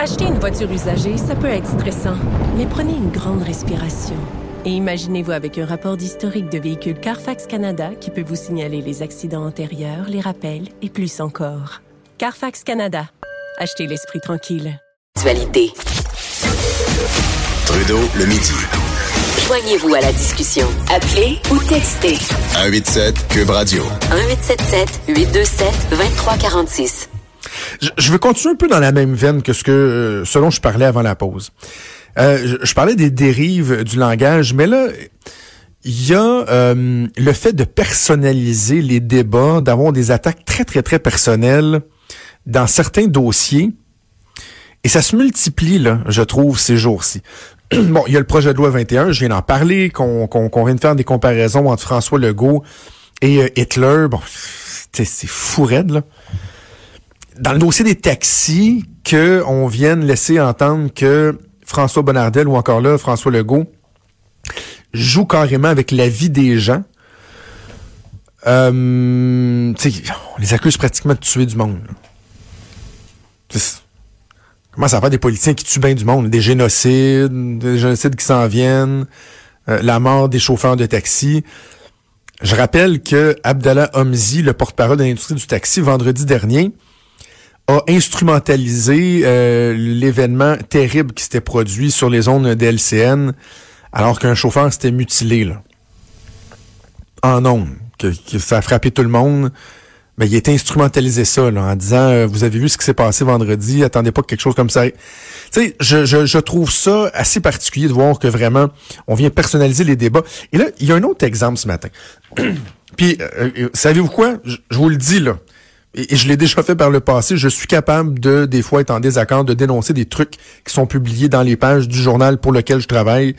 Acheter une voiture usagée, ça peut être stressant, mais prenez une grande respiration. Et imaginez-vous avec un rapport d'historique de véhicule Carfax Canada qui peut vous signaler les accidents antérieurs, les rappels et plus encore. Carfax Canada. Achetez l'esprit tranquille. Actualité. Trudeau, le midi. Joignez-vous à la discussion. Appelez ou textez. 187 Cube Radio. 1877 827 2346. Je, je veux continuer un peu dans la même veine que ce que euh, selon je parlais avant la pause. Euh, je, je parlais des dérives du langage, mais là, il y a euh, le fait de personnaliser les débats, d'avoir des attaques très, très, très personnelles dans certains dossiers. Et ça se multiplie, là, je trouve, ces jours-ci. bon, il y a le projet de loi 21, je viens d'en parler, qu'on qu'on vient de faire des comparaisons entre François Legault et euh, Hitler. Bon, c'est fou raide, là. Dans le dossier des taxis, que on vienne laisser entendre que François Bonnardel ou encore là, François Legault joue carrément avec la vie des gens. Euh, on les accuse pratiquement de tuer du monde. Comment ça va des politiciens qui tuent bien du monde? Des génocides, des génocides qui s'en viennent, euh, la mort des chauffeurs de taxi. Je rappelle que Abdallah Homzi, le porte-parole de l'industrie du taxi, vendredi dernier, a instrumentalisé euh, l'événement terrible qui s'était produit sur les zones d'LCN alors qu'un chauffeur s'était mutilé là. en ondes, que, que ça a frappé tout le monde. Mais il a instrumentalisé ça là, en disant euh, vous avez vu ce qui s'est passé vendredi, attendez pas que quelque chose comme ça. Tu sais, je, je, je trouve ça assez particulier de voir que vraiment on vient personnaliser les débats. Et là, il y a un autre exemple ce matin. Puis euh, euh, savez-vous quoi? Je, je vous le dis là. Et, je l'ai déjà fait par le passé, je suis capable de des fois être en désaccord de dénoncer des trucs qui sont publiés dans les pages du journal pour lequel je travaille.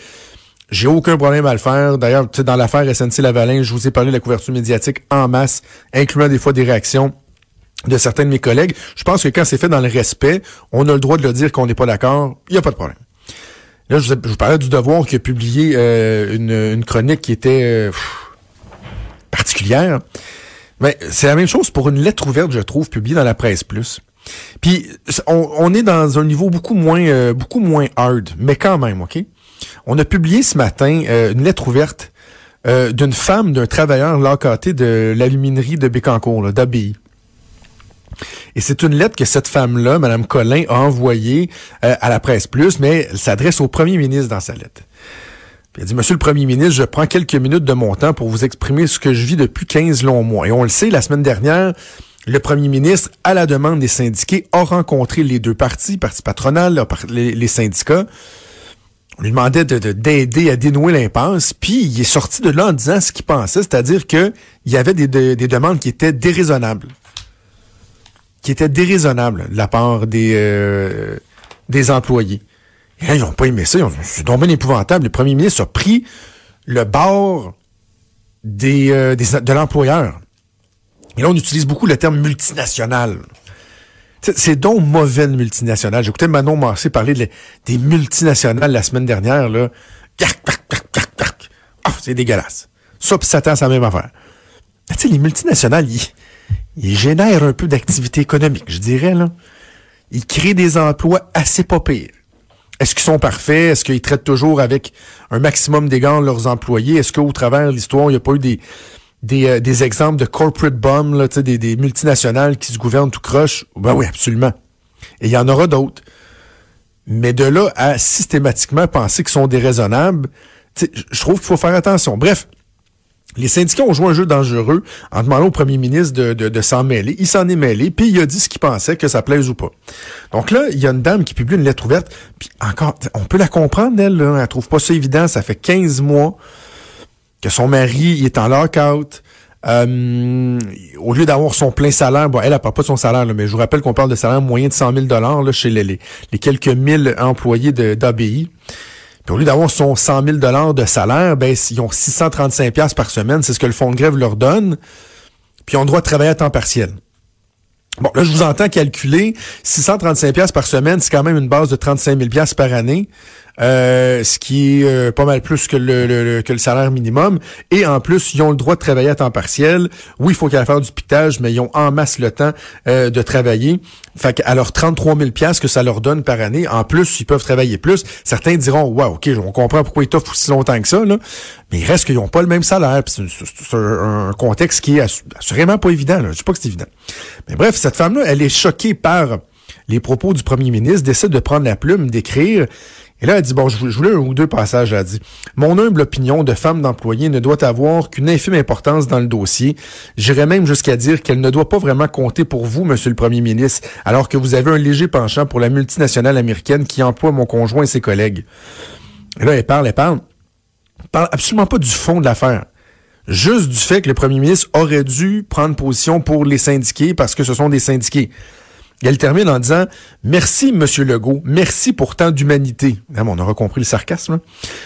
J'ai aucun problème à le faire. D'ailleurs, dans l'affaire SNC Lavalin, je vous ai parlé de la couverture médiatique en masse, incluant des fois des réactions de certains de mes collègues. Je pense que quand c'est fait dans le respect, on a le droit de le dire qu'on n'est pas d'accord. Il n'y a pas de problème. Là, je vous, parlais du Devoir qui a publié euh, une, chronique qui était euh, particulière. Mais c'est la même chose pour une lettre ouverte, je trouve, publiée dans la presse plus. Puis on, on est dans un niveau beaucoup moins euh, beaucoup moins hard, mais quand même, ok? On a publié ce matin euh, une lettre ouverte euh, d'une femme, d'un travailleur locaté de l'aluminerie de Bécancour, là, d'ABI. Et c'est une lettre que cette femme-là, Mme Collin, a envoyée euh, à la presse plus, mais elle s'adresse au premier ministre dans sa lettre. Puis elle dit, Monsieur le Premier ministre, je prends quelques minutes de mon temps pour vous exprimer ce que je vis depuis 15 longs mois. Et on le sait, la semaine dernière, le Premier ministre, à la demande des syndiqués, a rencontré les deux partis, parti patronal, les, syndicats. On lui demandait de- de- d'aider à dénouer l'impasse, puis il est sorti de là en disant ce qu'il pensait, c'est-à-dire que il y avait des, de- des demandes qui étaient déraisonnables. Qui étaient déraisonnables de la part des, euh, des employés. Et là, ils n'ont pas aimé ça. C'est bien épouvantable. Le premier ministre a pris le bord des, euh, des- de l'employeur. Et là, on utilise beaucoup le terme multinational. C'est donc mauvais une multinationale. J'écoutais Manon Massé parler des multinationales la semaine dernière. Là. Ah, c'est dégueulasse. Ça, puis Satan, c'est la même affaire. Tu sais, les multinationales, ils, ils génèrent un peu d'activité économique, je dirais. là. Ils créent des emplois assez pas pires. Est-ce qu'ils sont parfaits? Est-ce qu'ils traitent toujours avec un maximum d'égards leurs employés? Est-ce qu'au travers de l'histoire, il n'y a pas eu des, des, euh, des exemples de corporate bombs, là, des, des multinationales qui se gouvernent tout croche? Ben oui, absolument. Et il y en aura d'autres. Mais de là à systématiquement penser qu'ils sont déraisonnables, je trouve qu'il faut faire attention. Bref, les syndicats ont joué un jeu dangereux en demandant au premier ministre de, de, de s'en mêler. Il s'en est mêlé, puis il a dit ce qu'il pensait, que ça plaise ou pas. Donc là, il y a une dame qui publie une lettre ouverte, puis encore, on peut la comprendre, elle, là, elle trouve pas ça évident, ça fait 15 mois que son mari est en lockout. Euh, au lieu d'avoir son plein salaire, bon, elle, elle pas de son salaire, mais je vous rappelle qu'on parle de salaire moyen de 100 000 là, chez les, les, les quelques mille employés d'ABI. Puis au lieu d'avoir son 100 000 de salaire, ben, ils ont 635 pièces par semaine. C'est ce que le fonds de grève leur donne. Puis ils ont le droit de travailler à temps partiel. Bon, là, je vous entends calculer 635 pièces par semaine, c'est quand même une base de 35 000 pièces par année. Euh, ce qui est euh, pas mal plus que le, que le salaire minimum. Et en plus, ils ont le droit de travailler à temps partiel. Oui, il faut qu'ils faire du pitage, mais ils ont en masse le temps euh, de travailler. Fait qu'à leurs 33 000 que ça leur donne par année, en plus, ils peuvent travailler plus. Certains diront, wow, OK, on comprend pourquoi ils t'offrent aussi longtemps que ça, là. mais il reste qu'ils n'ont pas le même salaire. C'est un, contexte qui est assurément pas évident. Là. Je sais pas que c'est évident. Mais bref, cette femme-là, elle est choquée par les propos du premier ministre, décide de prendre la plume, d'écrire. Et là, elle dit, bon, je voulais un ou deux passages. Elle dit, mon humble opinion de femme d'employé ne doit avoir qu'une infime importance dans le dossier. J'irais même jusqu'à dire qu'elle ne doit pas vraiment compter pour vous, monsieur le premier ministre, alors que vous avez un léger penchant pour la multinationale américaine qui emploie mon conjoint et ses collègues. Et là, elle parle, elle parle. Elle parle absolument pas du fond de l'affaire. Juste du fait que le premier ministre aurait dû prendre position pour les syndiqués parce que ce sont des syndiqués. Elle termine en disant Merci, Monsieur Legault, merci pour tant d'humanité. Ah, on aura compris le sarcasme.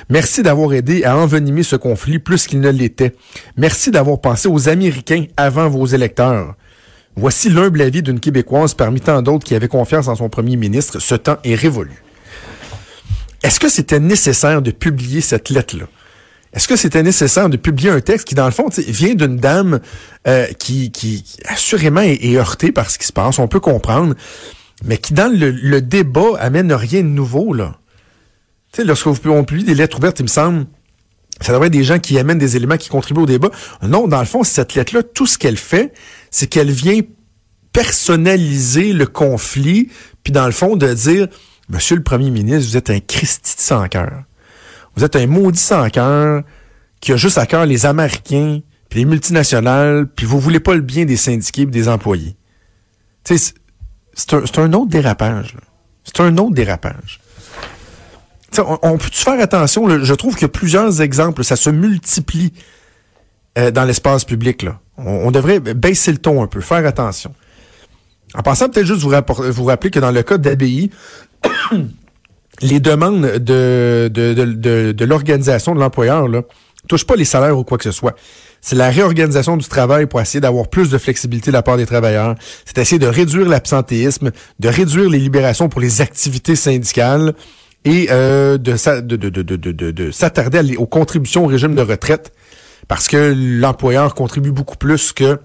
Merci d'avoir aidé à envenimer ce conflit plus qu'il ne l'était. Merci d'avoir pensé aux Américains avant vos électeurs. Voici l'humble avis d'une Québécoise parmi tant d'autres qui avait confiance en son premier ministre. Ce temps est révolu. Est-ce que c'était nécessaire de publier cette lettre-là? Est-ce que c'était nécessaire de publier un texte qui, dans le fond, vient d'une dame euh, qui, qui, assurément est, heurtée par ce qui se passe, on peut comprendre, mais qui, dans le, débat, amène rien de nouveau, là. Tu sais, lorsque vous on publie des lettres ouvertes, il me semble, ça devrait être des gens qui amènent des éléments qui contribuent au débat. Non, dans le fond, cette lettre-là, tout ce qu'elle fait, c'est qu'elle vient personnaliser le conflit, puis dans le fond, de dire, Monsieur le Premier ministre, vous êtes un Christi sans cœur. Vous êtes un maudit sans cœur qui a juste à cœur les Américains, puis les multinationales, puis vous voulez pas le bien des syndiqués et des employés. C'est un, autre dérapage. C'est un autre dérapage. on, on peut-tu faire attention? Je trouve qu'il y a plusieurs exemples. Ça se multiplie euh, dans l'espace public. Là. On, devrait baisser le ton un peu, faire attention. En passant, peut-être juste vous, vous rappeler que dans le cas d'ABI, les demandes de, de, de, de, l'organisation de l'employeur ne touchent pas les salaires ou quoi que ce soit. C'est la réorganisation du travail pour essayer d'avoir plus de flexibilité de la part des travailleurs. C'est essayer de réduire l'absentéisme, de réduire les libérations pour les activités syndicales et euh, de, de, de, de, de s'attarder aux contributions au régime de retraite parce que l'employeur contribue beaucoup plus que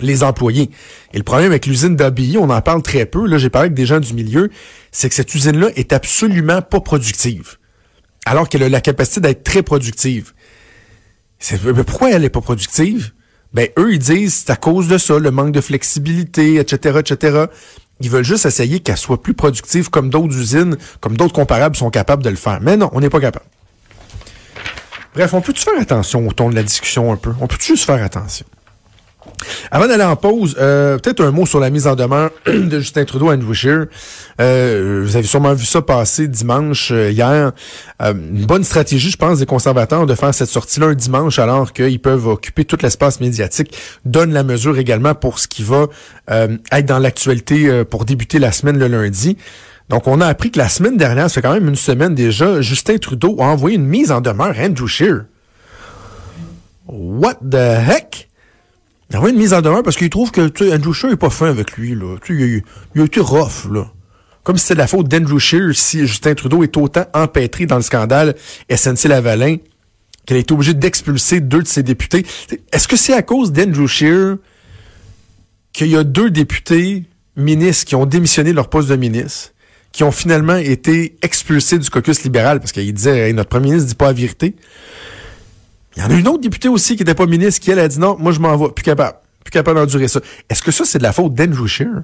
les employés. Et le problème avec l'usine d'ABI, on en parle très peu, là j'ai parlé avec des gens du milieu, c'est que cette usine-là est absolument pas productive. Alors qu'elle a la capacité d'être très productive. Mais pourquoi elle est pas productive? Ben, eux, ils disent c'est à cause de ça, le manque de flexibilité, etc., etc. Ils veulent juste essayer qu'elle soit plus productive comme d'autres usines, comme d'autres comparables sont capables de le faire. Mais non, on n'est pas capable. Bref, on peut-tu faire attention au ton de la discussion un peu? On peut juste faire attention? Avant d'aller en pause, euh, peut-être un mot sur la mise en demeure de Justin Trudeau à Andrew Euh, vous avez sûrement vu ça passer dimanche euh, hier. Euh, une bonne stratégie, je pense, des conservateurs de faire cette sortie-là un dimanche alors qu'ils peuvent occuper tout l'espace médiatique. Donne la mesure également pour ce qui va être dans l'actualité pour débuter la semaine le lundi. Donc, on a appris que la semaine dernière, ça fait quand même une semaine déjà, Justin Trudeau a envoyé une mise en demeure à Andrew Scheer. What the heck? Il a une mise en demeure parce qu'il trouve que Andrew Scheer est pas fin avec lui. Là. Tu, il, a, il été rough. Là. Comme si c'était la faute d'Andrew Scheer si Justin Trudeau est autant empêtré dans le scandale SNC-Lavalin qu'il a été obligé d'expulser deux de ses députés. Est-ce que c'est à cause d'Andrew Scheer qu'il y a deux députés ministres qui ont démissionné de leur poste de ministre, qui ont finalement été expulsés du caucus libéral? Parce qu'il disait notre premier ministre dit pas la vérité. Il y en a une autre députée aussi qui n'était pas ministre qui, elle, a dit non, moi, je m'en vais, plus capable, plus capable d'endurer ça. Est-ce que ça, c'est de la faute d'Andrew Scheer?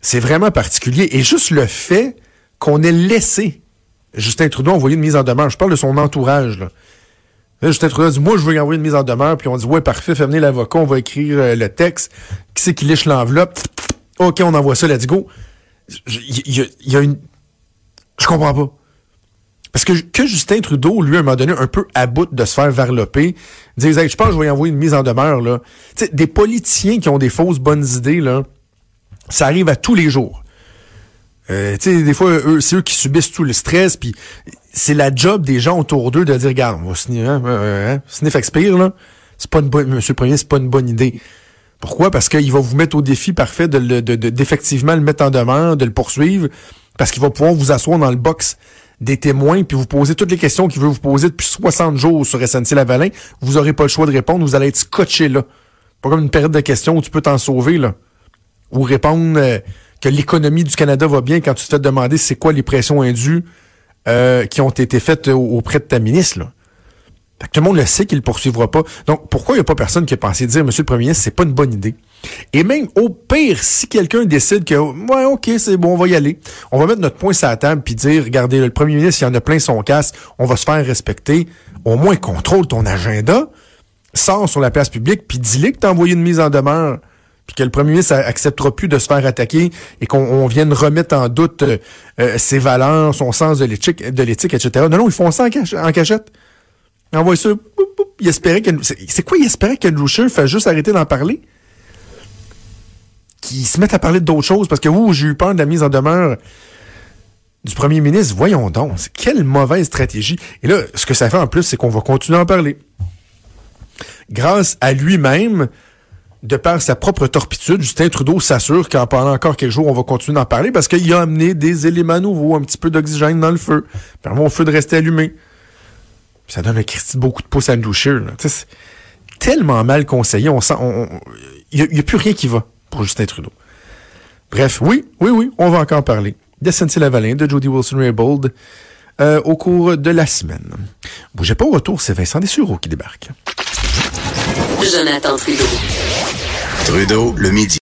C'est vraiment particulier. Et juste le fait qu'on ait laissé Justin Trudeau envoyer une mise en demeure, je parle de son entourage, là. Justin Trudeau dit, moi, je veux y envoyer une mise en demeure, puis on dit, ouais, parfait, fais venir l'avocat, on va écrire euh, le texte. Qui c'est qui liche l'enveloppe? OK, on envoie ça, let's go. Il y, a une... Je comprends pas. Parce que, que Justin Trudeau, lui, à un moment donné, un peu à bout de se faire varloper, disait, je pense que je vais y envoyer une mise en demeure, là. sais, des politiciens qui ont des fausses bonnes idées, là, ça arrive à tous les jours. Euh, tu sais, des fois, c'est eux qui subissent tout le stress, puis c'est la job des gens autour d'eux de dire, regarde, on va signer, hein, sniff expire, là. C'est pas une bonne, monsieur le premier, c'est pas une bonne idée. Pourquoi? Parce qu'il va vous mettre au défi parfait de, d'effectivement le mettre en demeure, de le poursuivre, Parce qu'il va pouvoir vous asseoir dans le box des témoins puis vous poser toutes les questions qu'il veut vous poser depuis 60 jours sur SNC-Lavalin. Vous n'aurez pas le choix de répondre. Vous allez être scotché là. Pas comme une période de questions où tu peux t'en sauver, là. Ou répondre euh, que l'économie du Canada va bien quand tu te fais demander c'est quoi les pressions indues euh, qui ont été faites auprès de ta ministre, là. Que tout le monde le sait qu'il ne poursuivra pas. Donc, pourquoi il n'y a pas personne qui a pensé dire, Monsieur le Premier ministre, c'est pas une bonne idée? Et même, au pire, si quelqu'un décide que, ouais, OK, c'est bon, on va y aller. On va mettre notre point sur la table puis dire, regardez, le Premier ministre, il y en a plein son casque, on va se faire respecter. Au moins, contrôle ton agenda, sors sur la place publique puis dis-le que t'as envoyé une mise en demeure puis que le premier ministre acceptera plus de se faire attaquer et qu'on vienne remettre en doute euh, euh, ses valeurs, son sens de l'éthique, de l'éthique, etc. Non, non, ils font ça en, cachette. Envoie ça. Il espérait que. C'est quoi, il espérait que Loucher fasse juste arrêter d'en parler? Qu'il se mette à parler d'autres choses parce que, ouh, j'ai eu peur de la mise en demeure du premier ministre. Voyons donc, quelle mauvaise stratégie. Et là, ce que ça fait en plus, c'est qu'on va continuer à en parler. Grâce à lui-même, de par sa propre torpitude, Justin Trudeau s'assure qu'en pendant encore quelques jours, on va continuer d'en parler parce qu'il a amené des éléments nouveaux, un petit peu d'oxygène dans le feu, permet au feu de rester allumé. Ça donne un Christy beaucoup de pouce à Andrew. C'est tellement mal conseillé. On sent, il n'y a, plus rien qui va pour Justin Trudeau. Bref, oui, oui, oui, on va encore parler de Lavalin, de Jody Wilson-Raybould euh, au cours de la semaine. Bougez pas au retour, c'est Vincent Dessureau qui débarque. Jonathan Trudeau. Trudeau, le midi.